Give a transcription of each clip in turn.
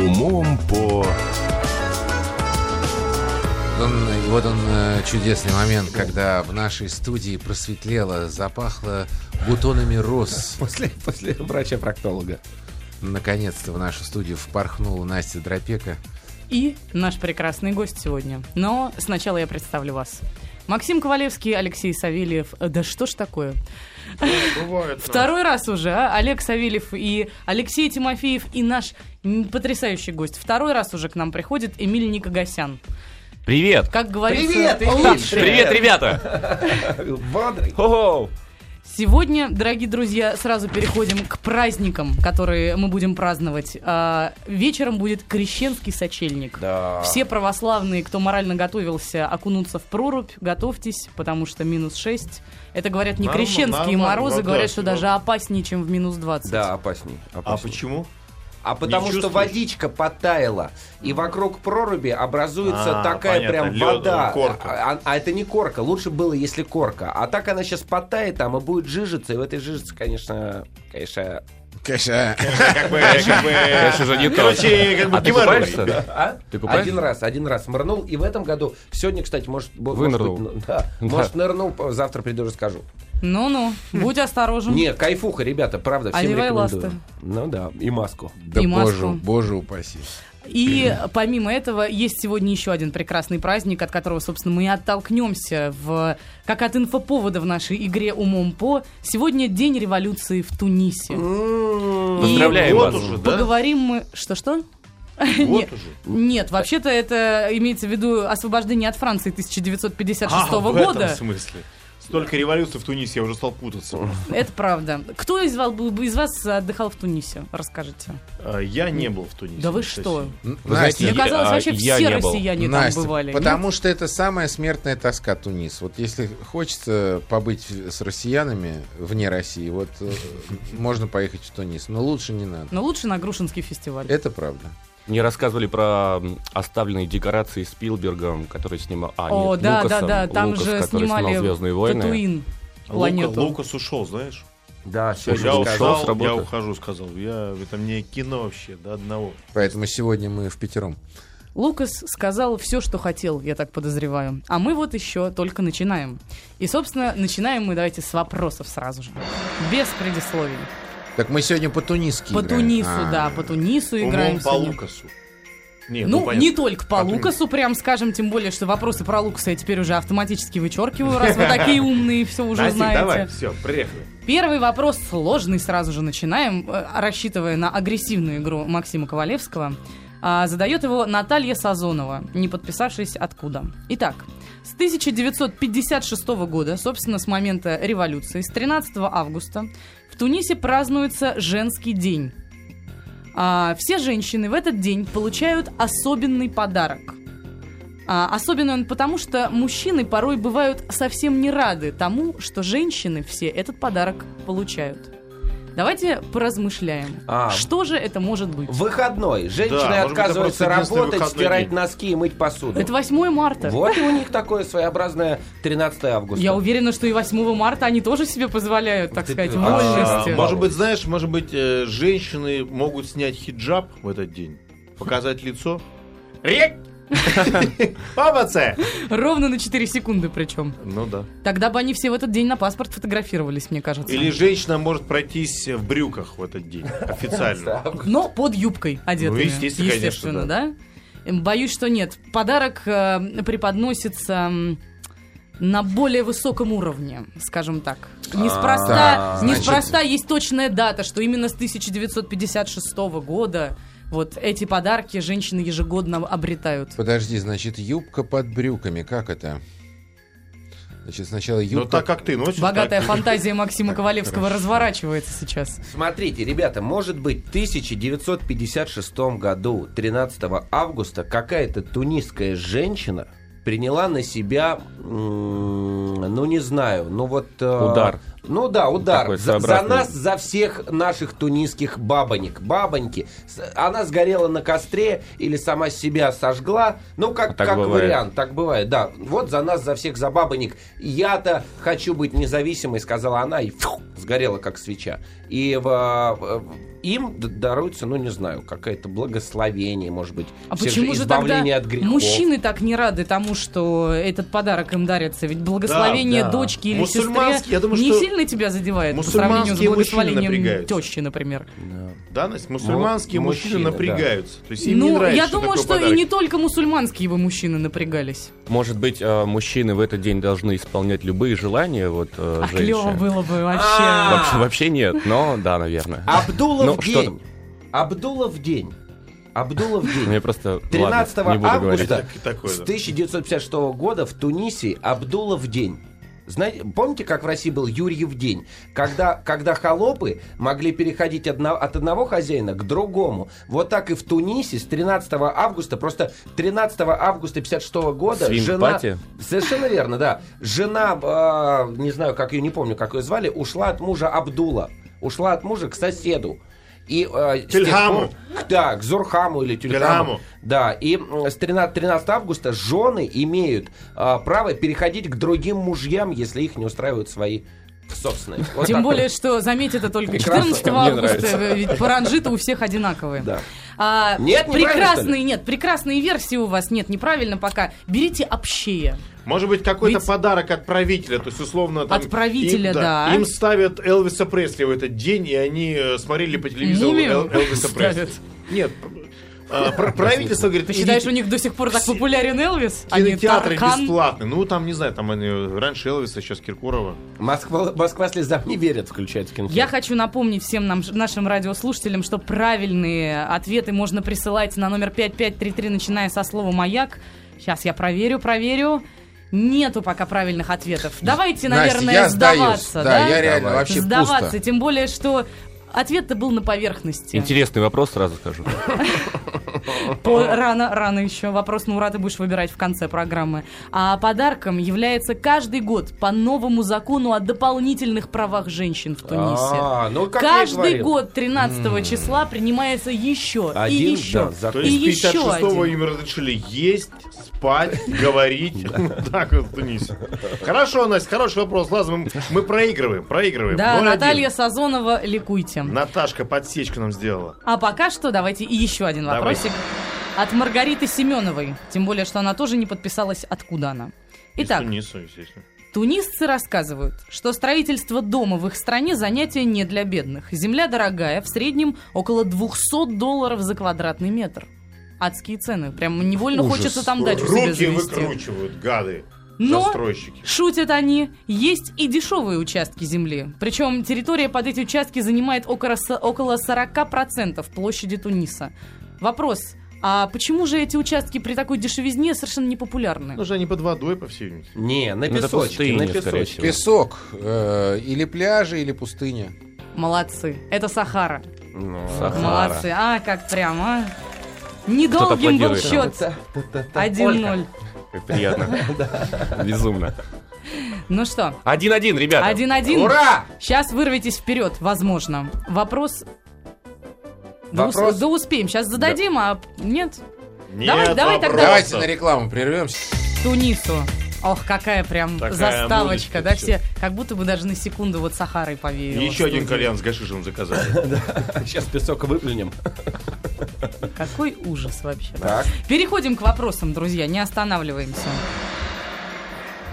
Умом по... Он, и вот он э, чудесный момент, когда в нашей студии просветлело, запахло бутонами роз. После, после врача-проктолога. Наконец-то в нашу студию впорхнула Настя Дропека. И наш прекрасный гость сегодня. Но сначала я представлю вас. Максим Ковалевский, Алексей Савельев. Да что ж такое? Бывает. Второй раз уже, а? Олег Савельев и Алексей Тимофеев и наш потрясающий гость. Второй раз уже к нам приходит Эмиль Никогасян. Привет! Как говорится, Привет, ты Эмиль! Привет, ребята! Бодрый. Сегодня, дорогие друзья, сразу переходим к праздникам, которые мы будем праздновать. А, вечером будет крещенский сочельник. Да. Все православные, кто морально готовился окунуться в прорубь, готовьтесь, потому что минус 6. Это говорят не Норм- крещенские нормально, морозы, вот говорят, да, что вот. даже опаснее, чем в минус 20. Да, опасней. А опасней. почему? А потому что водичка подтаяла, и вокруг проруби образуется А, такая понятно, прям лёд- вода. корка. А, а это не корка, лучше было, если корка. А так она сейчас подтает там и будет жижиться, и в этой жижице, конечно, конечно... Конечно. Как бы, как бы... Конечно же, не то. Короче, как бы А ты купаешься? А? Ты купаешься? Один раз, один раз мырнул, и в этом году, сегодня, кстати, может, бо- может Вынырнул. быть, ну, да, может, нырнул, завтра приду, расскажу. Ну-ну, будь осторожен. Не, кайфуха, ребята, правда, всем Одевай рекомендую. ласты. Ну да, и маску. Да И маску. боже, боже упаси. И помимо этого есть сегодня еще один прекрасный праздник, от которого, собственно, мы и оттолкнемся в, как от инфоповода в нашей игре «Умом по». Сегодня День революции в Тунисе. М-м-м. Поздравляем вас. уже, да? Поговорим мы... Что-что? Вот Нет. уже. Нет, вообще-то это имеется в виду освобождение от Франции 1956 А, в года. этом смысле. Столько революций в Тунисе, я уже стал путаться. Это правда. Кто из вас, из вас отдыхал в Тунисе? Расскажите. А, Я не был в Тунисе. Да вы что? Вы знаете, Мне Настя, я- казалось, а, вообще я все не был. россияне Настя, там бывали. потому что это самая смертная тоска Тунис. Вот если хочется побыть с россиянами вне России, вот э, можно поехать в Тунис, но лучше не надо. Но лучше на Грушинский фестиваль. Это правда. Мне рассказывали про оставленные декорации Спилбергом, который снимал... А, О, нет, да, Лукасом. да, да, там Лукас, же снимали снимал «Звездные войны». Татуин, Лука- планету. Лукас ушел, знаешь? Да, сегодня Я ушел ушел, с работы. я ухожу, сказал. Я, это мне кино вообще до одного. Поэтому сегодня мы в пятером. Лукас сказал все, что хотел, я так подозреваю. А мы вот еще только начинаем. И, собственно, начинаем мы давайте с вопросов сразу же. Без предисловий. Так мы сегодня по-тунисски По играем. Тунису, А, да, по Тунису играем Умом по сегодня. Лукасу. Не, Ну, понятно. не только по По Лукасу, прям скажем, тем более, что вопросы про Лукаса я теперь уже автоматически вычеркиваю, раз вы такие умные, все уже Настя, знаете. давай, все, приехали. Первый вопрос сложный, сразу же начинаем, э, рассчитывая на агрессивную игру Максима Ковалевского. А, Задает его Наталья Сазонова, не подписавшись откуда. Итак, с 1956 года, собственно, с момента революции, с 13 августа, в Тунисе празднуется женский день. А, все женщины в этот день получают особенный подарок. А, особенный он потому, что мужчины порой бывают совсем не рады тому, что женщины все этот подарок получают. Давайте поразмышляем. А. Что же это может быть? Выходной. Женщины Да, быть, отказываются работать, стирать день. носки и мыть посуду. Это 8 марта. Вот и у них такое своеобразное 13 августа. Я уверена, что и 8 марта они тоже себе позволяют, так Ты- сказать, вольности. А, может быть, знаешь, может быть, э, женщины могут снять хиджаб в этот день, показать лицо. Папаце! Ровно на 4 секунды причем. Ну да. Тогда бы они все в этот день на паспорт фотографировались, мне кажется. Или женщина может пройтись в брюках в этот день, официально. Но под юбкой одетыми. Ну, естественно, конечно, да. Эм, Боюсь, что нет. Подарок э, преподносится на более высоком уровне, скажем так. Неспроста, А, неспроста есть точная дата, что именно с 1956 года вот эти подарки женщины ежегодно обретают. Подожди, значит, юбка под брюками. Как это? Значит, сначала Но юбка... Ну, так как ты носишь, Богатая так- фантазия Максима Ковалевского разворачивается сейчас. Смотрите, ребята, может быть, в 1956 году, 13 августа, какая-то тунисская женщина приняла на себя, ну не знаю, ну вот... э, Удар. Ну да, удар. За, за нас, за всех наших тунисских бабонек. Бабоньки. Она сгорела на костре или сама себя сожгла. Ну, как, А как бывает. вариант, так бывает, да. Вот за нас, за всех, за бабонек. Я-то хочу быть независимой, сказала она, и фу, сгорела как свеча. И в, в- им даруется, ну не знаю, какое-то благословение, может быть, А все почему же тогда избавление от грехов. мужчины так не рады тому, что этот подарок им дарится? Ведь благословение Да, да. дочки или я думаю, не что сильно тебя задевает по сравнению с благословением тещи, например. Да, Настя, мусульманские Му- мужчины, мужчины, напрягаются. То есть им не Ну, нравится, я что думаю, такой что и не только мусульманские бы мужчины напрягались. Может быть, э, мужчины в этот день должны исполнять любые желания вот э, А клево женщин? было бы вообще. А. Вообще, вообще нет, но да, наверное. Абдулов Ну, день. Абдулов день. Абдулов день. Мне просто... 13 ладно, не буду говорить. августа Так- такое, с да. 1956 года в Тунисе Абдулов день. Знаете, помните, как в России был Юрьев день? Когда, когда холопы могли переходить одно- от одного хозяина к другому. Вот так и в Тунисе с 13 августа, просто 13 августа 56 года жена... Swing party? Совершенно верно, да. Жена, э, не знаю, как ее, не помню, как ее звали, ушла от мужа Абдула. Ушла от мужа к соседу. И, э, с тех Тюльхаму. пор- да, к Зурхаму или Тюльхаму. Тюльхаму. Да, и с 13, 13 августа жены имеют а, право переходить к другим мужьям, если их не устраивают свои собственные. Вот Тем так более, вот. что, заметь, это только Прекрасно. 14 Мне августа, нравится. ведь паранжиты у всех одинаковые. Да. А, Нет, прекрасные, нет, прекрасные версии у вас нет, неправильно пока. Берите общее. Может быть, какой-то Ведь- подарок от правителя, то есть, условно... там, От правителя, им, да. Им ставят Элвиса Пресли в этот день, и они э, смотрели по телевизору Эл- Элвиса Пресли. Нет, пр- правительство говорит... Ты считаешь, у них до сих пор так популярен Элвис? а Кинотеатры бесплатные. Ну, там, не знаю, там они раньше Элвиса, сейчас Киркорова. Москва, Москва слезам не верит, включается кинотеатр. Я хочу напомнить всем нам, нашим радиослушателям, что правильные ответы можно присылать на номер 5533, начиная со слова «Маяк». Сейчас я проверю, проверю. Нету пока правильных ответов. Давайте, Настя, наверное, я сдаюсь. сдаваться. Да, я реально вообще Сдаваться, пусто. тем более, что ответ-то был на поверхности. Интересный вопрос, сразу скажу. Рано, рано еще. Вопрос на ура ты будешь выбирать в конце программы. А подарком является каждый год по новому закону о дополнительных правах женщин в Тунисе. А, ну, Каждый год 13 числа принимается еще и еще. и есть еще 56-го один. им разрешили есть, спать, говорить. Так вот в Тунисе. Хорошо, Настя, хороший вопрос. Ладно, мы- проигрываем, проигрываем. Да, 0-1. Наталья Сазонова, ликуйте. Наташка подсечку нам сделала. А пока что давайте еще один Давай. вопросик. От Маргариты Семеновой. Тем более, что она тоже не подписалась, откуда она. Из Итак, Туниса, естественно. Тунисцы рассказывают, что строительство дома в их стране занятие не для бедных. Земля дорогая, в среднем около 200 долларов за квадратный метр. Адские цены. Прям невольно Ужас. хочется там дачу себе Руки завести. выкручивают, гады. Но, Застройщики. шутят они, есть и дешевые участки земли. Причем территория под эти участки занимает около, около 40% площади Туниса. Вопрос, а почему же эти участки при такой дешевизне совершенно не популярны? Ну же они под водой, по всей видимости. Не, на Ну, песочке, пустыня, на песочке. Песок. э, или пляжи, или пустыня. Молодцы. Это Сахара. Ну, Сахара. Молодцы. А, как прямо. а? Недолгим был счет. та-та-та. 1-0. Как приятно. Безумно. Ну что, Один-один, ребята. 1-1. Ура! Сейчас вырвитесь вперед, возможно. Вопрос... Вопрос? да успеем. Сейчас зададим, а нет? Нет Давай- давай тогда-. Давайте на рекламу прервемся. Тунису. Ох, какая прям Такая заставочка, да, все, как будто бы даже на секунду вот Сахарой повеяло. Еще один кальян с гашишем заказали. Сейчас песок выплюнем. Какой ужас вообще. Так. Переходим к вопросам, друзья, не останавливаемся.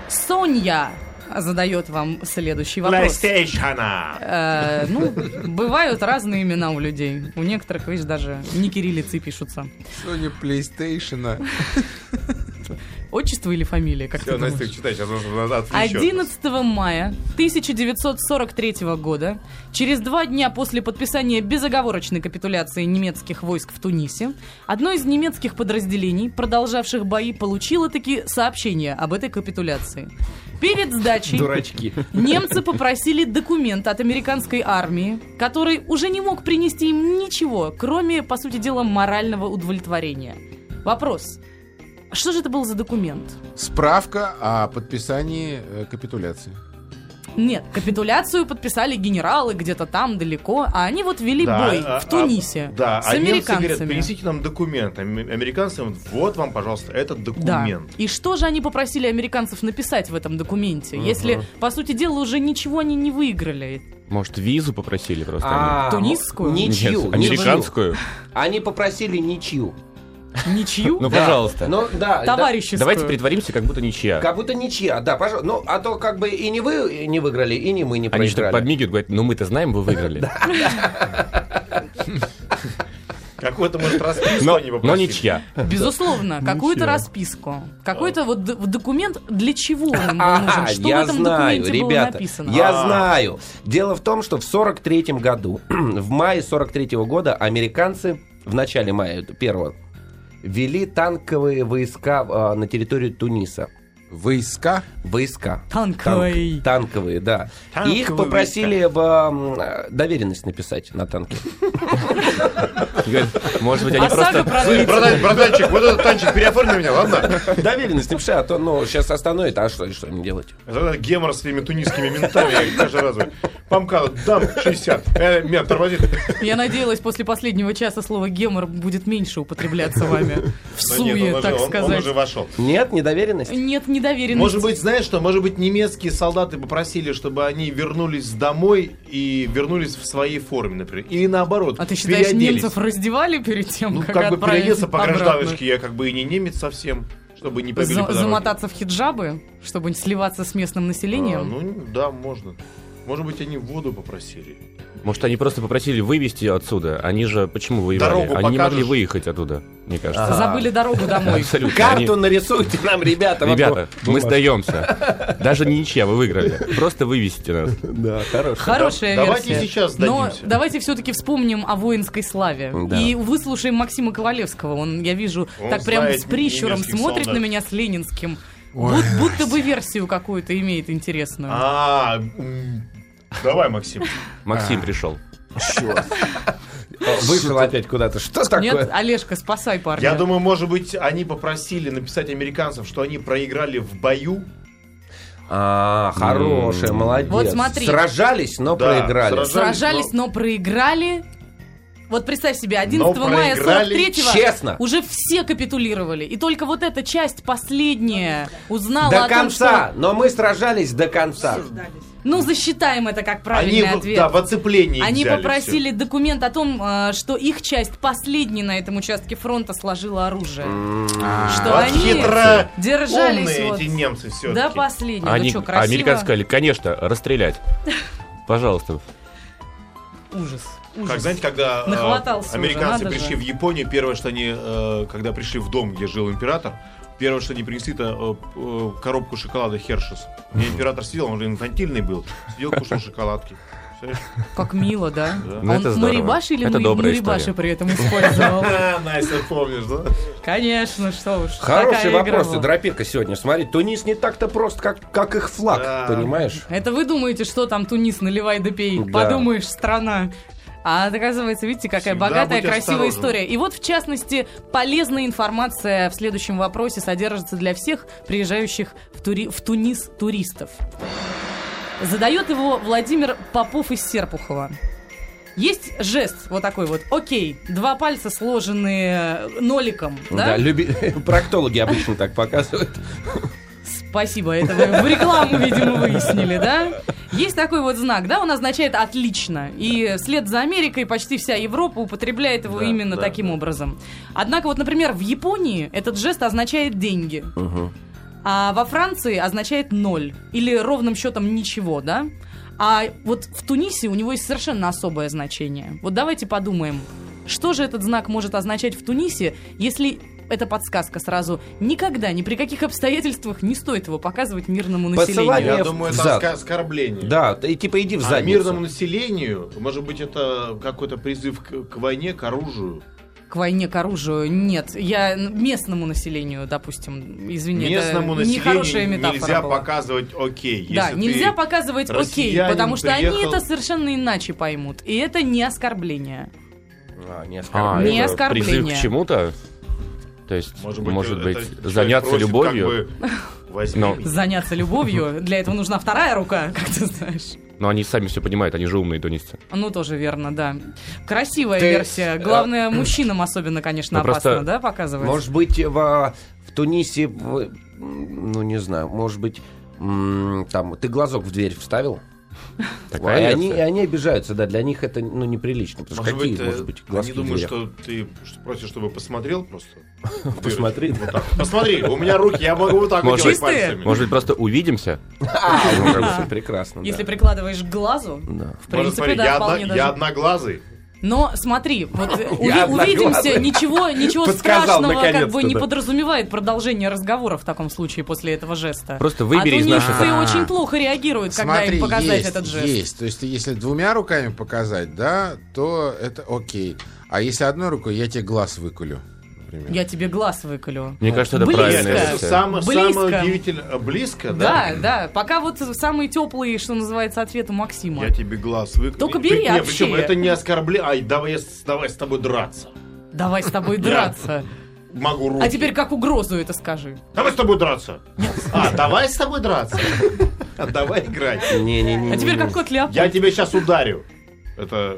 Соня задает вам следующий вопрос. PlayStation. Э, ну, бывают разные имена у людей. У некоторых, видишь, даже не кириллицы пишутся. Sony PlayStation. Отчество или фамилия, как Все, ты думаешь? Настя, читай, сейчас назад отвлечет. 11 мая 1943 года, через два дня после подписания безоговорочной капитуляции немецких войск в Тунисе, одно из немецких подразделений, продолжавших бои, получило таки сообщение об этой капитуляции. Перед сдачей Дурачки. немцы попросили документ от американской армии, который уже не мог принести им ничего, кроме, по сути дела, морального удовлетворения. Вопрос. Что же это был за документ? Справка о подписании э, капитуляции. Нет, капитуляцию подписали генералы где-то там далеко, а они вот вели Да, бой а- в Тунисе а- да, с а американцами. говорят, принесите нам документ. А м- американцы говорят, вот вам, пожалуйста, этот Да. документ. И что же они попросили американцев написать в этом документе, если, по сути дела, уже ничего они не выиграли? Может, визу попросили просто? А, Тунисскую? они? Ничью. Нет, американскую? Они попросили ничью. Ничью? Ну, пожалуйста. Ну, да. Товарищескую. Давайте притворимся, как будто ничья. Как будто ничья, да, пожалуйста. Ну, а то как бы и не вы не выиграли, и не мы не Они же так проиграли. подмигивают, говорят, ну мы-то знаем, вы выиграли. Какой-то, может, расписку Но, они но попросили. ничья. Безусловно, какую-то расписку. Какой-то вот д- документ, для чего он был А, нужен? Что я в этом знаю, документе было ребята, написано? я А. знаю. Дело в том, что в 43-м году, в мае 43-го года, американцы, в начале мая первого, ввели танковые войска а, на территорию Туниса. Войска? Войска. Танковые. Танк- танковые, да. Танковые Их попросили в м, э, доверенность написать на танке. Может быть, они ОСАГО просто... Братанчик, вот этот танчик переоформи меня, ладно? Доверенность напиши, а то, ну, сейчас остановит, а что, что им делать? Тогда гемор с своими тунисскими ментами каждый раз Памка, дам 60. Э, меня тормозит. Я надеялась, после последнего часа слово гемор будет меньше употребляться вами. В суе, так он- Он сказать. уже вошел. Нет, недоверенность? Нет недоверенности. Может быть, знаешь что? Может быть, немецкие солдаты попросили, чтобы они вернулись домой и вернулись в своей форме, например. Или наоборот, А ты считаешь, переоделись. немцев раздевали перед тем, Ну, как, как бы переодеться по гражданочке, я как бы и не немец совсем, чтобы не побили За- замотаться в хиджабы, чтобы сливаться с местным А, населением? ну, да, можно. Может быть, они воду попросили. Может, они просто попросили вывести отсюда. Они же почему воевали? Дорогу они не покажешь? могли выехать оттуда, мне кажется. Забыли дорогу домой. Абсолютно. Карту Они- нарисуйте нам, ребята. Ребята, мы сдаемся. Даже не ничья, вы выиграли. Просто вывесите нас. Да, хорошо. Хорошая Да- давайте версия. сейчас Но сдадимся. давайте все-таки вспомним о воинской славе. И выслушаем Максима Ковалевского. Он, я вижу, так прям с прищуром смотрит на меня с ленинским. Буд- будто бы версию какую-то имеет интересную. А, давай, Максим. Максим пришел. Вышел опять куда-то. Что Нет, такое? Олежка, спасай парня. Я думаю, может быть, они попросили написать американцев, что они проиграли в бою. А, хорошая, молодец. Вот смотри. Сражались, но проиграли. Сражались, но проиграли. Вот представь себе, 11 Но мая проиграли 43-го честно. уже все капитулировали. И только вот эта часть последняя узнала До о том, конца. что... Но мы сражались до конца. Ну, засчитаем это как Они правильный в- ответ. да, в оцеплении Они взяли попросили документ о том, э, что их часть последней на этом участке фронта сложила оружие. всё. Что Вот они хитро держались умные вот эти немцы все до последнего. Они, ну что, красиво? американцы сказали, конечно, расстрелять. Пожалуйста. Ужас. Ужас. Как знаете, когда э, уже, американцы надо пришли же. в Японию, первое, что они, э, когда пришли в дом, где жил император, первое, что они принесли, это э, э, коробку шоколада Хершес. И император сидел, он же инфантильный был, сидел, кушал шоколадки. Как мило, да? Да. Ну, Он это здорово. Или Это Мари- добрая Марибаши история. при этом использовал? А, Настя, помнишь, да? Конечно, что уж. Хороший вопрос. Дропека сегодня. Смотри, Тунис не так-то прост, как, как их флаг, Да. понимаешь? Это вы думаете, что там Тунис, наливай да пей. Да. Подумаешь, страна. А оказывается, видите, какая Всегда богатая, красивая осторожен. история. И вот, в частности, полезная информация в следующем вопросе содержится для всех приезжающих в, Тури- в Тунис туристов. Задает его Владимир Попов из Серпухова. Есть жест вот такой вот. Окей, два пальца сложенные ноликом, да? Да, люби... проктологи обычно так показывают. Спасибо, это вы в рекламу, видимо, выяснили, да? Есть такой вот знак, да, он означает «отлично». И вслед за Америкой почти вся Европа употребляет его Да, именно да, таким да. образом. Однако вот, например, в Японии этот жест означает «деньги», а во Франции означает «ноль» или ровным счетом «ничего», да? А вот в Тунисе у него есть совершенно особое значение. Вот давайте подумаем, что же этот знак может означать в Тунисе, если это подсказка сразу. Никогда, ни при каких обстоятельствах не стоит его показывать мирному населению. Посылание Я думаю, это оска- оскорбление. Да, и типа иди в А задницу. мирному населению, может быть, это какой-то призыв к, к войне, к оружию. К войне, к оружию нет. Я местному населению, допустим, извини, Местному это нехорошая населению метафора нельзя была. показывать окей. Да, нельзя показывать окей, потому что они приехал- это совершенно иначе поймут. И это не оскорбление. А, не А, оскорбляй. Не оскорбление. призыв к чему-то? То есть, Может может быть, быть, это человек заняться просит любовью? как бы Возьми. Но- заняться любовью. Для этого нужна вторая рука, как ты знаешь. Но они сами все понимают, они же умные тунисцы. Ну, тоже верно, да. Красивая Ты, версия. э, Главное, мужчинам особенно, конечно, Ну, просто- опасно, да, показывать? Может быть, в, в Тунисе, в- ну не знаю, может быть, там ты глазок в дверь вставил? Такая и они, и они обижаются, да, для них это ну, неприлично. Потому Может какие, быть, э, может быть, они глазки в думают, что ты просишь, чтобы посмотрел просто. Посмотри. Посмотри, у меня руки, я могу вот так вот Может делать быть- пальцами. Может быть, просто увидимся? А, ну, прекрасно, Если прикладываешь к глазу, Да. в принципе, смотри, да, я одноглазый. Но смотри, вот э, уви- увидимся, ничего, ничего Подсказал, страшного как бы не да. подразумевает продолжение разговора в таком случае после этого жеста. Просто выбери а из тунисцы наших... А. очень плохо реагируют, когда Смотри, им показать есть, этот жест. есть. То есть, если двумя руками показать, да, то это окей. А если одной рукой, я тебе глаз выкулю, например. Я тебе глаз выколю. Мне кажется, это Близко. версия. самое, Близко. самое удивительное. Близко, Да, да? да. Пока вот самый теплый, что называется, ответ у Максима. Я тебе глаз выколю. Только бери Нет, вообще. Причем это не оскорбление. Ай, давай, я с- давай с тобой драться. Давай с тобой драться. Могу руки. А теперь как угрозу это скажи. Давай с тобой драться. А, давай с тобой драться. А давай играть. Не-не-не. А теперь как кот. Я тебя сейчас ударю. Это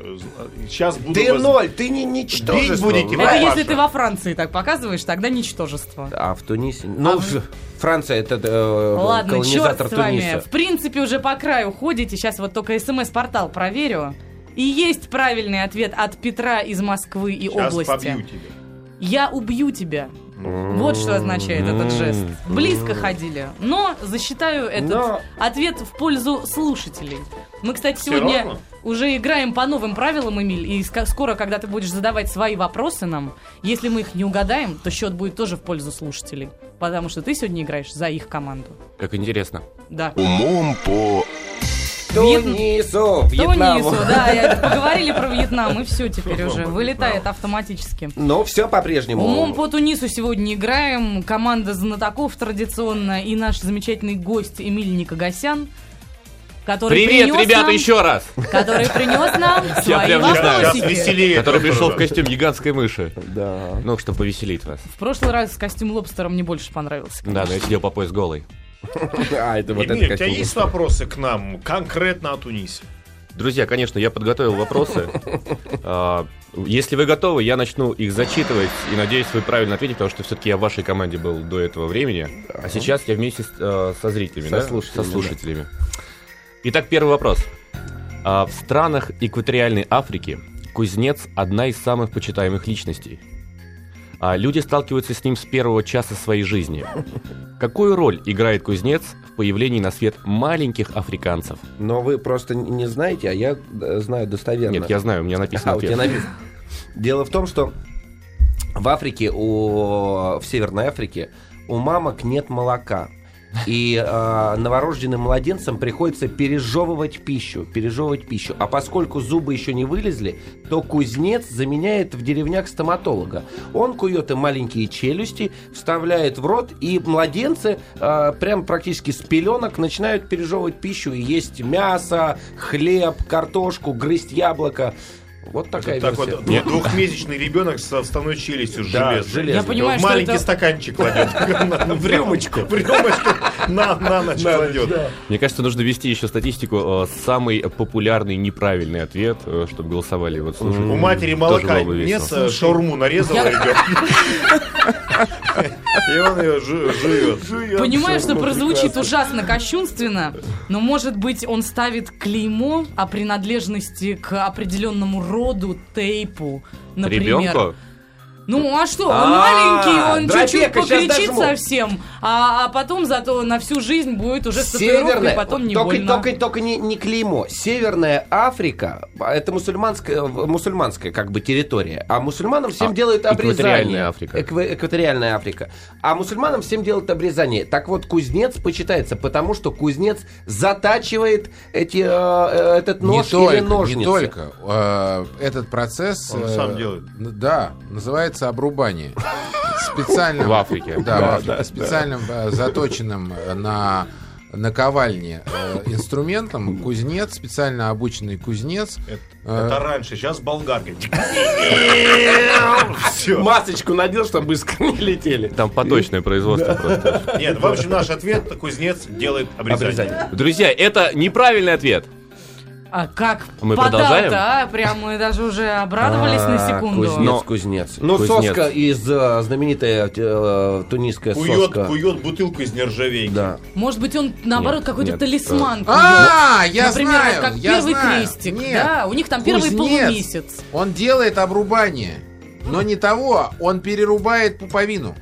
сейчас буду. Ты воз- ноль, ты не ничтожество. Бить будете, Это Паша. если ты во Франции так показываешь, тогда ничтожество. А в Тунисе? Ну, А Франция это э, Ладно, черт колонизатор с вами. Туниса. В принципе, уже по краю ходите. Сейчас вот только смс-портал проверю. И есть правильный ответ от Петра из Москвы и Сейчас области. побью тебя. Я убью тебя. Вот что означает этот жест. Близко ходили. Но засчитаю этот Но- ответ в пользу слушателей. Мы, кстати, Всё сегодня равно? Уже играем по новым правилам, Эмиль. И скоро, когда ты будешь задавать свои вопросы нам, если мы их не угадаем, то счет будет тоже в пользу слушателей. Потому что ты сегодня играешь за их команду. Как интересно. Да. Умом по Тунису, Вьетнаму. Тунису, да, поговорили про Вьетнам, и все теперь уже вылетает автоматически. Но все по-прежнему. Умом по Тунису сегодня играем. Команда знатоков традиционно и наш замечательный гость Эмиль Никогасян, который Привет, принес ребята, нам, еще раз! который принес нам свои прям не знаю. Сейчас веселее. Который пришел в костюм гигантской мыши. Да. Ну, чтобы повеселить вас. В прошлый раз костюм лобстера мне больше понравился. Да, но я сидел по пояс голый. А, это вот Эмиль, это у тебя есть вопросы к нам конкретно о Тунисе? Друзья, конечно, я подготовил вопросы. А, Если вы готовы, я начну их зачитывать и надеюсь, вы правильно ответите, потому что все-таки я в вашей команде был до этого времени. А сейчас я вместе с- э, со зрителями, Со да? слушателями, Со слушателями. Итак, первый вопрос. А, В странах экваториальной Африки кузнец одна из самых почитаемых личностей. А люди сталкиваются с ним с первого часа своей жизни. Какую роль играет кузнец в появлении на свет маленьких африканцев? Но вы просто не знаете, а я э, знаю достоверно. Нет, я знаю, у меня написано А, у тебя написано. Дело в том, что в Африке, у, в Северной Африке, у мамок нет молока. И э, новорожденным младенцам приходится пережевывать пищу, пережевывать пищу. А поскольку зубы еще не вылезли, то кузнец заменяет в деревнях стоматолога. Он кует им маленькие челюсти, вставляет в рот, и младенцы э, прям практически с пеленок начинают пережевывать пищу и есть мясо, хлеб, картошку, грызть яблоко. Вот такая так версия. вот, двух- двухмесячный ребенок со вставной челюстью Да, железной. Я понимаю, что маленький это- стаканчик кладет. В рюмочку. В рюмочку. На, на ночь кладет. Мне кажется, нужно вести еще статистику. э, Самый популярный неправильный ответ, э, чтобы голосовали. Вот, слушай, У матери молока нет, э, шаурму нарезала идет. И он ее жует. Понимаю, что прозвучит ужасно кощунственно, но, может быть, он ставит клеймо о принадлежности к определенному роду, todo tempo no primeiro. Ну, а что, он А, маленький, он чуть-чуть покричит совсем, а, а потом зато на всю жизнь будет уже с татуировкой, потом не только, больно. только, только не, не клеймо. Северная Африка это мусульманская, мусульманская как бы территория. А мусульманам всем А, делают обрезание. экваториальная Африка. Эква- экваториальная Африка. А мусульманам всем делают обрезание. Так вот, кузнец почитается, потому что кузнец затачивает эти, э, э, этот нож или ножницы. не только. Э, Этот процесс... Он сам делает. Да, называется обрубание. Специальным... В Африке. Да, в Африке. Специальным, э, заточенным э, на наковальне э, инструментом, кузнец, специально обученный кузнец. Это, Э. это раньше, сейчас болгаркой. Все. Масочку надел, чтобы искры не летели. Там поточное производство просто. Нет, в общем, наш ответ кузнец делает обрезание. Обрезание. Друзья, это неправильный ответ. А как Мы подал-то, продолжаем? а? Прям мы даже уже обрадовались на А, секунду. Кузнец, Но- кузнец. Ну, Кузнец. соска из э, знаменитой э, тунисская Кует, соска. кует бутылку из нержавейки. Да. Может быть, он, наоборот, какой-то талисман. А, я Например, знаю, как я первый знаю. крестик. Нет, Да, у них там первый кузнец, полумесяц. Он делает обрубание. Но не того, он перерубает пуповину.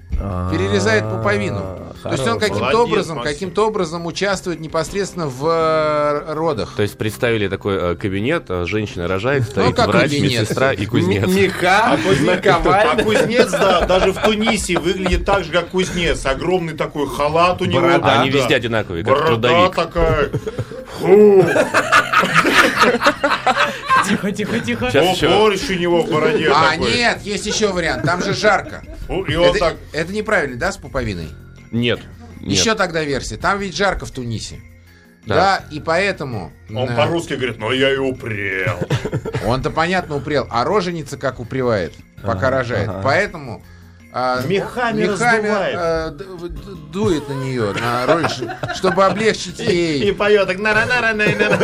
Перерезает пуповину. То есть он каким-то образом, каким-то образом участвует непосредственно в э, родах. То есть представили такой э, кабинет, э, женщина рожает, стоит Ну, как врач, медсестра и кузнец. Меха, А кузнец, а кузнец, да, даже в Тунисе выглядит так же, как кузнец. Огромный такой халат у него. Они везде одинаковые, как трудовик. такая. Тихо, тихо, тихо. Сейчас еще. борщ у него в бороде А, такой. нет, есть еще вариант. Там же жарко. И он Это, так... это неправильно, да, с пуповиной? Нет. нет. Еще тогда версия. Там ведь жарко в Тунисе. Да, Да. и поэтому... Он э, по-русски говорит, ну я и упрел. Он-то понятно упрел, а роженица как упревает, пока рожает. Поэтому а, Мехами раздувает. а, дует на нее, на рожь, чтобы облегчить И ей. поет так нара нара нара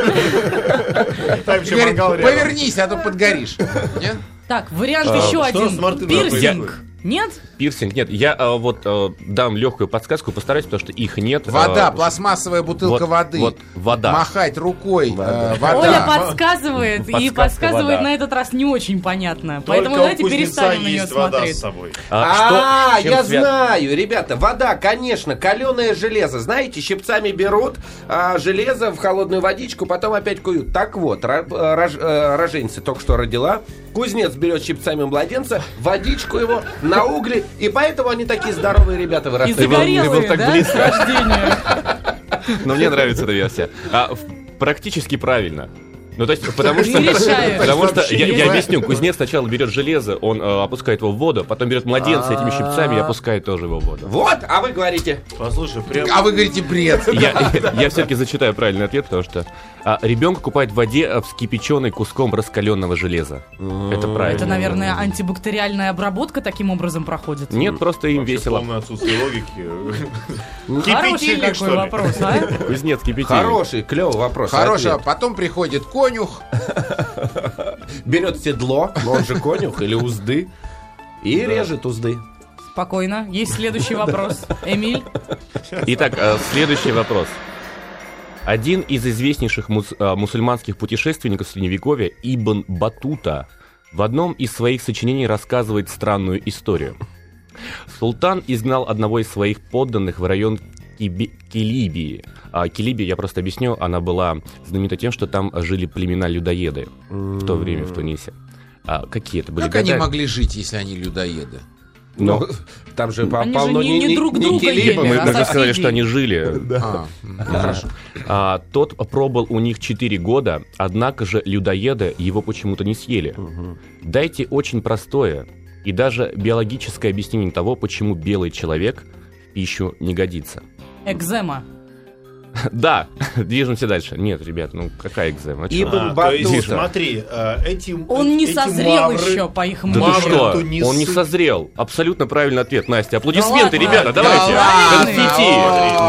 Там И еще говорит, повернись, а то подгоришь. Нет? Так, вариант А, еще что один. Пирсинг. Нет? Пирсинг нет. Я э, вот э, дам легкую подсказку, постараюсь, потому что их нет. Вода, Э, пластмассовая бутылка вот- воды. вот вода. Махать рукой. Вода. э, вода. Оля подсказывает, и подсказывает вода. на этот раз не очень понятно. Только Поэтому давайте перестанем на нее с смотреть. собой. а, А, что- я знаю, ребята, вода, конечно, каленое железо. Знаете, щипцами берут а, железо в холодную водичку, потом опять куют. Так вот, ро- э, рож- э, роженица только что родила. Кузнец берет щипцами младенца, водичку его на угли, и поэтому они такие здоровые ребята И вырастают. был- был загорелые, так да, близко. с рождения. Но мне нравится эта версия. А, практически правильно. Ну, то есть, потому что... Потому что, я, я объясню, кузнец сначала берет железо, он э, опускает его в воду, потом берет младенца этими щипцами и опускает тоже его в воду. Вот, а вы говорите. Послушай, прям... А вы говорите бред. Я, я все-таки зачитаю правильный ответ, потому что а, ребенка купают в воде э, вскипяченной куском раскаленного железа. Это правильно. Это, наверное, антибактериальная обработка таким образом проходит. Нет, просто им Вообще весело. полное отсутствие логики. Хороший Кипятильник, какой что ли? вопрос, а? Кузнец кипятильник. Хороший, клевый вопрос. Хорошего. ответ. Потом приходит конюх. Берет седло, ну, он же конюх или узды, и режет узды. Спокойно. Есть следующий вопрос. Эмиль? Итак, э, следующий вопрос. Один из известнейших мус- э, мусульманских путешественников Средневековья, Ибн Батута, в одном из своих сочинений рассказывает странную историю. Султан изгнал одного из своих подданных в район Киби- Килибии. А Килибия, я просто объясню, она была знаменита тем, что там жили племена людоеды в то время в Тунисе. А какие это были Как они года? могли жить, если они людоеды? Но Ну, там же по- Они же полно не- не друг друга ели, мы, а мы же сказали, что они жили А, м, хорошо. А, тот пробыл у них 4 года, однако же людоеды его почему-то не съели. Дайте очень простое и даже биологическое объяснение того, почему белый человек в пищу не годится. Экзема. Да, движемся дальше. Нет, ребят, ну какая экзема? Ибн А, то есть, смотри, э, эти Он не эти созрел мавры- еще, по их Да ты что? тунисцы. Он не созрел. Абсолютно правильный ответ, Настя. Аплодисменты, Да ребята, давайте. ладно? Конфетти,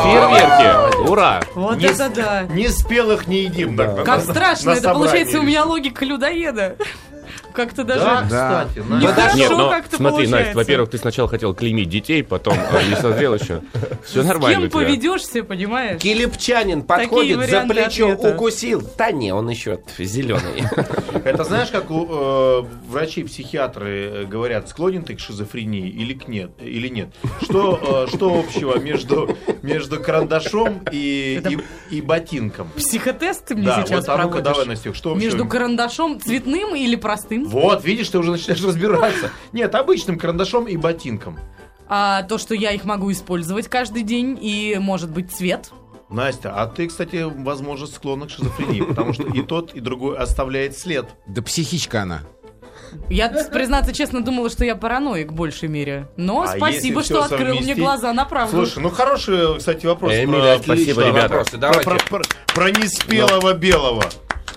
фейерверки. Ура. Вот Не это с- да. Не спелых не едим. на- Как страшно, это получается у меня логика людоеда. Как-то Да, даже... Да. кстати. Не Настя. хорошо Нет, но как-то смотри, Настя, во-первых, ты сначала хотел клеймить детей, потом э, не созрел еще. Все нормально. Кем у тебя. поведешься, понимаешь? Килипчанин подходит за плечо, укусил. Да не, он еще зеленый. Это знаешь, как у э, врачи-психиатры э, говорят, склонен ты к шизофрении или, к нет, или нет? Что, что общего между, между карандашом и, и, и ботинком? Психотест ты мне Да, сейчас вот, а проводишь? давай, Настюх, что общего? Между карандашом цветным или простым? Вот, видишь, ты уже начинаешь разбираться. Нет, обычным карандашом и ботинком. А то, что я их могу использовать каждый день, и может быть цвет. Настя, а ты, кстати, возможно, склонна к шизофрении, потому что и тот, и другой оставляет след. Да психичка она. Я, признаться честно, думала, что я параноик в большей мере. Но А спасибо, что открыл мне совместить? глаза на правду. Слушай, ну хороший, кстати, вопрос. Эмиль, про- отлично, Спасибо, ребята. вопросы. про, про- про- про неспелого белого.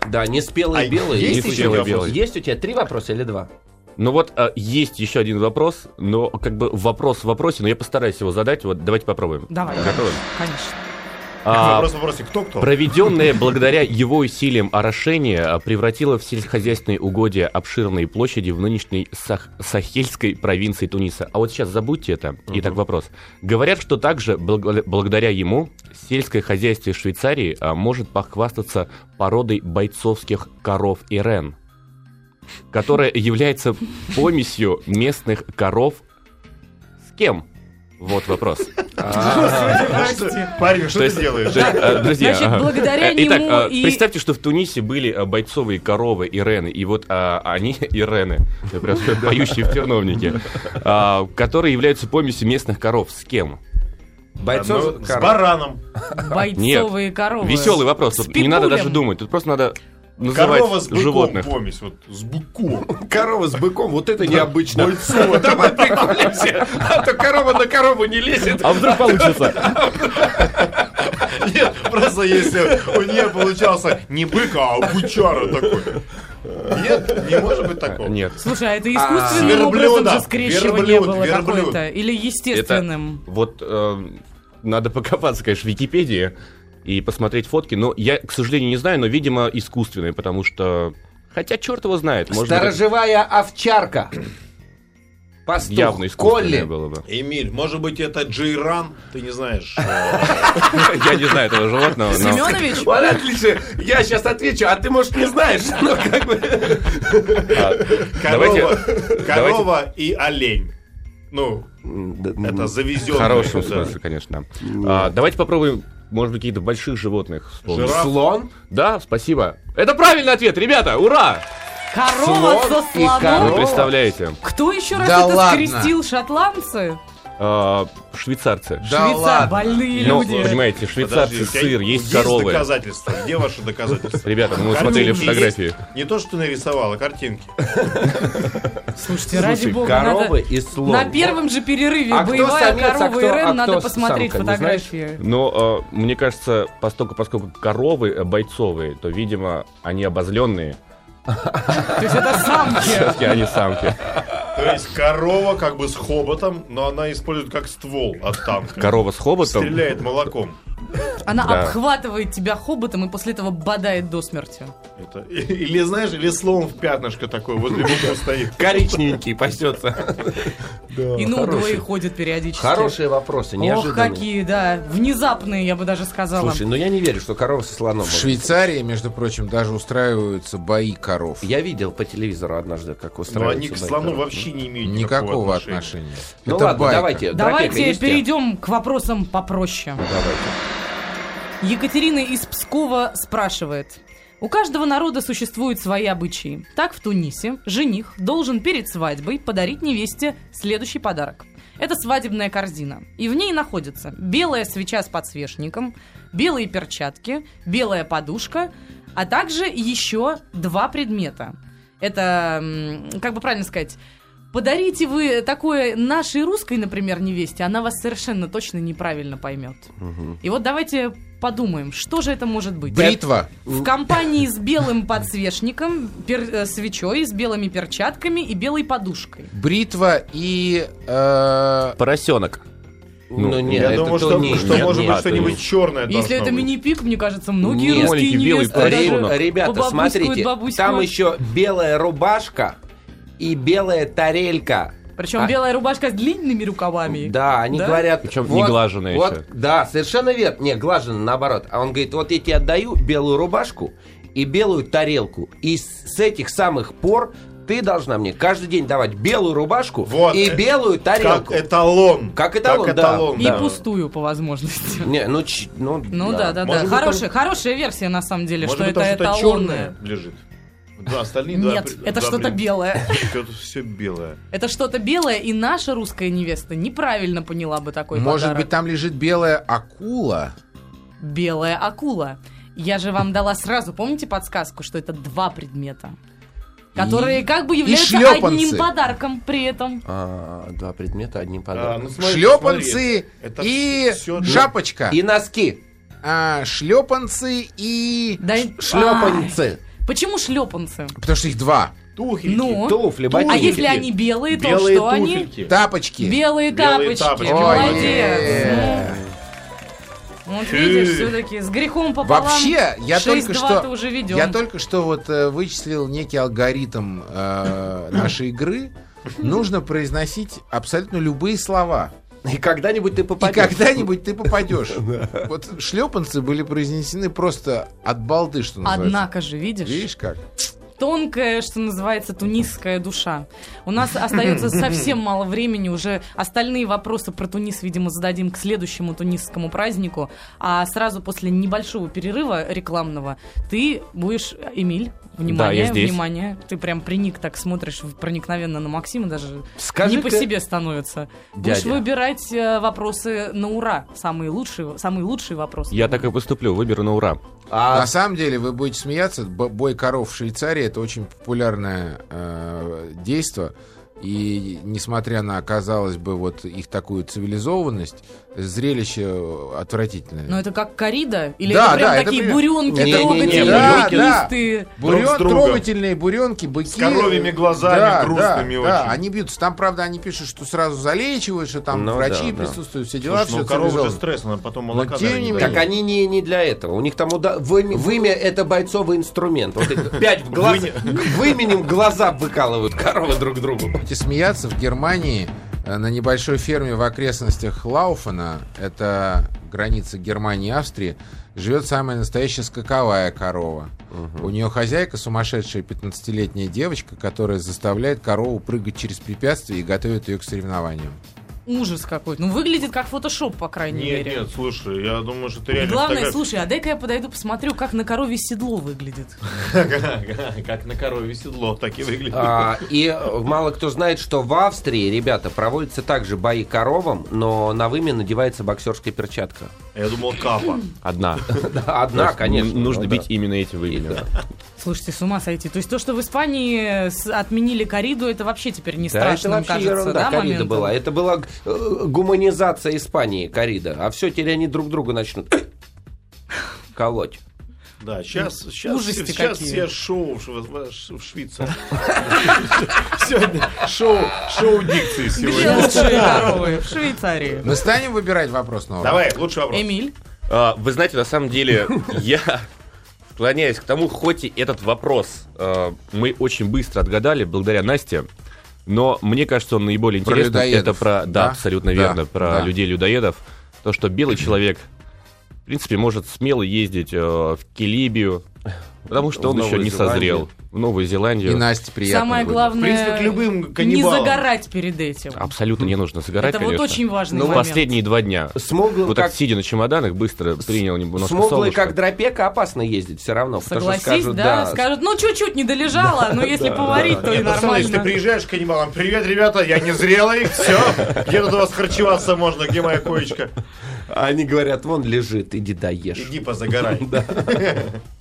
Да, не спелый А белый. есть еще вопрос? вопрос? Есть у тебя три вопроса или два? Ну вот а, есть еще один вопрос, но как бы вопрос в вопросе, но я постараюсь его задать. Вот давайте попробуем. Давай. Готовы? Конечно. А, Вопрос кто кто? Проведенное благодаря его усилиям орошение а, превратило в сельскохозяйственные угодья обширные площади в нынешней Сах- Сахельской провинции Туниса. А вот сейчас забудьте это. Итак, вопрос. Говорят, что также благо- благодаря ему сельское хозяйство Швейцарии а, может похвастаться породой бойцовских коров Ирен, которая является помесью местных коров с кем? Вот вопрос. Парень, что То ты делаешь? э, друзья, благодаря Э, Итак, э, и- представьте, что в Тунисе были бойцовые коровы Ирены, и вот а, они, Ирены, прям скажу, поющие в терновнике, а, которые являются помесью местных коров. С кем? Бойцов... С бараном. Бойцовые коровы. Веселый вопрос. Тут не надо даже думать. Тут просто надо называть Корова с быком животных. помесь. Вот с быком. Корова с быком, вот это необычно. Давай приколимся, а то корова на корову не лезет. А вдруг получится? Нет, просто если у нее получался не бык, а бычара такой. Нет, не может быть такого. Нет. Слушай, а это А, искусственным верблюда, образом же скрещивание верблюд, было какое-то? Или естественным? Вот э, надо покопаться, конечно, в Википедии и посмотреть фотки. Но я, к сожалению, не знаю, но, видимо, искусственные, потому что... Хотя черт его знает. Может быть, Сторожевая овчарка. Пастух. явно Колли. было бы. Эмиль, может быть, это Джейран? Ты не знаешь. э, Я не знаю этого животного, но... Семенович? Вот отлично. Я сейчас отвечу, а ты, может, не знаешь. Как бы. А, Корова, и олень. Ну, это В завезенное. хорошем да. смысле, конечно. А, давайте попробуем, может быть, каких-то больших животных вспомнить. Жираф. Слон. Да, спасибо. Это правильный ответ, ребята, ура! Корова Слон со и Вы корова. слоном? представляете, Кто еще раз Да это ладно. скрестил? Шотландцы? А, швейцарцы. Да Швейцар, ладно. больные Ну, люди. понимаете, швейцарцы, Подожди, сыр, есть коровы. доказательства. Где ваши доказательства? Ребята, мы Картинки смотрели есть. фотографии. Не то, что ты нарисовал, а картинки. Слушайте, ради бога, Коровы и слон. На первом же перерыве А боевая самец, а корова кто- Ирен, а надо посмотреть самка, фотографии. Но а, мне кажется, поскольку, поскольку коровы э, бойцовые, то, видимо, они обозленные. То есть это самки. Все-таки они самки. То есть корова как бы с хоботом, но она использует как ствол от танка. Корова с хоботом. Стреляет молоком. Она Да. обхватывает тебя хоботом и после этого бодает до смерти. Это. Или знаешь, или слон в пятнышко такой возле буквы стоит. Коричневенький пасется. и ну двое ходит периодически. Хорошие вопросы, Ох, неожиданные. какие, да. Внезапные, я бы даже сказала. Слушай, ну я не верю, что корова со слоном. В. Швейцарии, между прочим, даже устраиваются бои коров. Я видел по телевизору однажды, как Но устраиваются они к слону вообще не имеют Никакого отношения. Ну ладно, давайте. Давайте перейдем к вопросам попроще. Давайте. Екатерина из Пскова спрашивает. У каждого народа существуют свои обычаи. Так в Тунисе жених должен перед свадьбой подарить невесте следующий подарок. Это свадебная корзина. И в ней находится белая свеча с подсвечником, белые перчатки, белая подушка, а также еще два предмета. Это, как бы правильно сказать, подарите вы такое нашей русской, например, невесте, она вас совершенно точно неправильно поймет. И вот давайте подумаем, что же это может быть? Бритва. В компании с белым подсвечником, пер- э, свечой, с белыми перчатками и белой подушкой. Бритва и... э, Поросенок. Ну, Ну, нет, Я это думаю, то что, не- что нет, может нет. быть что-нибудь черное Если это быть. мини-пик, мне кажется, многие Нет. русские белый невесты. Ребята, смотрите, бабуську. там еще белая рубашка и белая тарелька. Причем А- белая рубашка с длинными рукавами. Да, они Да? говорят... Причем не глаженная вот, еще. Да, совершенно верно. Не, глаженная, наоборот. А он говорит, вот я тебе отдаю белую рубашку и белую тарелку. И с с этих самых пор ты должна мне каждый день давать белую рубашку Вот, и белую тарелку. Как эталон. Как эталон, да. эталон, И Да. пустую по возможности. Не, ну, ч- ну, Ну да, да, да. Быть, Хорошая, хорошая версия на самом деле, Может что быть, это там эталонное. черное лежит. Да, остальные два Нет, это что-то белое. Это все белое. Это что-то белое, и наша русская невеста неправильно поняла бы такой Может подарок. быть, там лежит белая акула? Белая акула. Я же вам дала сразу, помните подсказку, что это два предмета? Которые как бы являются одним подарком при этом. А, два предмета одним А, подарком. ну, смотри, шлепанцы смотри, это и шапочка. И носки. А, шлепанцы и... Да, Шлепанцы. Ай, Почему шлепанцы? Потому что их два. Туфельки. Ну, Туфли, а ботинки. если они белые, то Белые что они? туфельки. Тапочки. Белые Белые тапочки. тапочки. Молодец. Ну, Вот видишь, все-таки с грехом пополам. Вообще, я 6-2 только что, уже ведем. я только что вот э, вычислил некий алгоритм э, нашей игры. Нужно произносить абсолютно любые слова. И когда-нибудь ты И попадешь. когда-нибудь ты попадешь. Вот шлепанцы были произнесены просто от балды, что называется. Однако же, видишь, Видишь как? тонкая, что называется, тунисская душа. У нас остается совсем мало времени, уже остальные вопросы про Тунис, видимо, зададим к следующему тунисскому празднику, а сразу после небольшого перерыва рекламного ты будешь, Эмиль, внимание, я здесь. внимание, ты прям приник, так смотришь проникновенно на Максима, даже Скажи не по себе становится. Будешь Дядя. выбирать э, вопросы на ура, самые лучшие, самые лучшие вопросы. Я так и поступлю, выберу на ура. А На самом деле, вы будете смеяться, бой коров в Швейцарии это очень популярное э, действо. И несмотря на, казалось бы, вот их такую цивилизованность, зрелище отвратительное. Но это как корида? Или Да, это прям да, это такие прям- буренки, Не-не-не, трогательные, да, да. чистые? Бурен- друг трогательные буренки, быки. С коровьими глазами, да, грустными да, очень. Да, они бьются. Там, правда, они пишут, что сразу залечивают, что там Ну врачи да, да. присутствуют, все дела, Слушай, ну, все корова же цивилизованно. стресс, она потом Но молока тем наверное, не не. Так они не, не для этого. У них там уда... в, име- в имя это бойцовый инструмент. Вот пять в глаз. Выменем глаза выкалывают коровы друг другу. Будете смеяться, в Германии э, на небольшой ферме в окрестностях Лауфена, это граница Германии и Австрии, живет самая настоящая скаковая корова. У нее хозяйка сумасшедшая 15-летняя девочка, которая заставляет корову прыгать через препятствия и готовит ее к соревнованиям. Ужас какой-то. Ну, выглядит как фотошоп, по крайней Нет, мере. нет, слушай, я думаю, что ты И реально главное, фотограф- слушай, а дай-ка я подойду, посмотрю, как на корове седло выглядит. Как на корове седло, так и выглядит. А, и э, мало кто знает, что в Австрии, ребята, проводятся также бои коровам, но на выме надевается боксерская перчатка. Я думал, капа. Одна. Да, одна, конечно. Нужно ну бить да. именно этим выменем. Слушайте, с ума сойти. То есть то, что в Испании отменили кориду, это вообще теперь не Да, страшно, это вообще кажется, ерунда, да, корида моментом? была. Это была э, гуманизация Испании, корида. А все, теперь они друг друга начнут колоть. Да, сейчас, сейчас, Ужасти сейчас какие. все шоу в, в- в Швейцарии. Сегодня шоу, шоу дикции сегодня. В Швейцарии. Мы станем выбирать вопрос ура? Давай, лучший вопрос. Эмиль? А, Вы знаете, на самом деле, я склоняюсь к тому, хоть и этот вопрос э, мы очень быстро отгадали, благодаря Насте, но мне кажется, он наиболее Про интересный. людоедов, Это про, да, да? абсолютно Да, верно, про да. людей-людоедов. То, что белый человек, принципе, может смело ездить э, в Килибию, потому что В он еще не Зеландию. созрел. В Новую И Зеландию. Насте приятно. Самое будет. главное, В принципе, к любым не загорать перед этим. Абсолютно не нужно загорать, Это вот конечно. очень важный Ну, момент. последние два дня. Смуглый, Вот как, так, сидя на чемоданах, быстро принял немножко солнышко. как дропека, опасно ездить все равно. Согласись, скажут, да, скажут, ну чуть-чуть не долежала, но если поварить, то и пацаны, если ты нормально. приезжаешь к каннибалам, привет, ребята, я не зрелый, все, где тут у вас харчеваться можно, где моя коечка? Они говорят, вон лежит, иди доешь. Иди позагорай.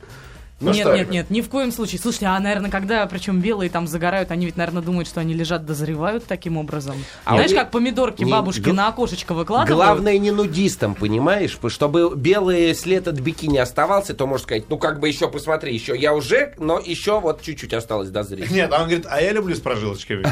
Ну нет, что? нет, нет, ни в коем случае. Слушайте, а, наверное, когда, причем белые там загорают, они ведь, наверное, думают, что они лежат, дозревают таким образом. А Знаешь, как помидорки Не, бабушки гл- на окошечко выкладывают? Главное не нудистам, понимаешь? Чтобы белый след от бикини оставался, то можно сказать, ну как бы еще посмотри, еще я уже, но еще вот чуть-чуть осталось дозреть. Нет, а он говорит, а я люблю с прожилочками.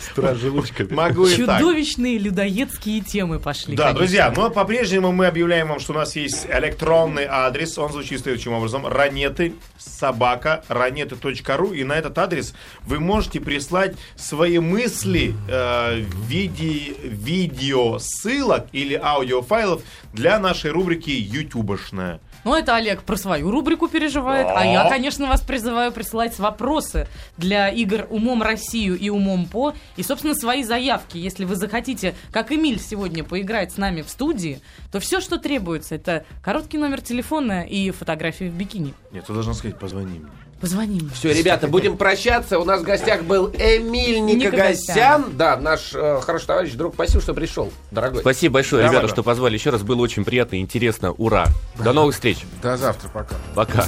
С прожилочками. Могу и так. Чудовищные людоедские темы пошли. Да, друзья, но по-прежнему мы объявляем вам, что у нас есть электронный адрес. Он звучит следующим образом. Ранеты, собака, ранеты.ру. И на этот адрес вы можете прислать свои мысли э, в виде видео ссылок или аудиофайлов для нашей рубрики «Ютубошная». Ну, это Олег про свою рубрику переживает, а я, конечно, вас призываю присылать вопросы для игр «Умом Россию» и «Умом по», и, собственно, свои заявки. Если вы захотите, как Эмиль сегодня, поиграть с нами в студии, то все, что требуется, это короткий номер телефона и фотографии в бикини. Нет, ты должна сказать, позвони мне. Позвони мне. Все, ребята, будем прощаться. У нас в гостях был Эмиль Никогасян. Да, наш э, хороший товарищ, друг. Спасибо, что пришел, дорогой. Спасибо большое, Давай, ребята, да. что позвали еще раз. Было очень приятно и интересно. Ура! До новых встреч. До завтра, пока. Пока.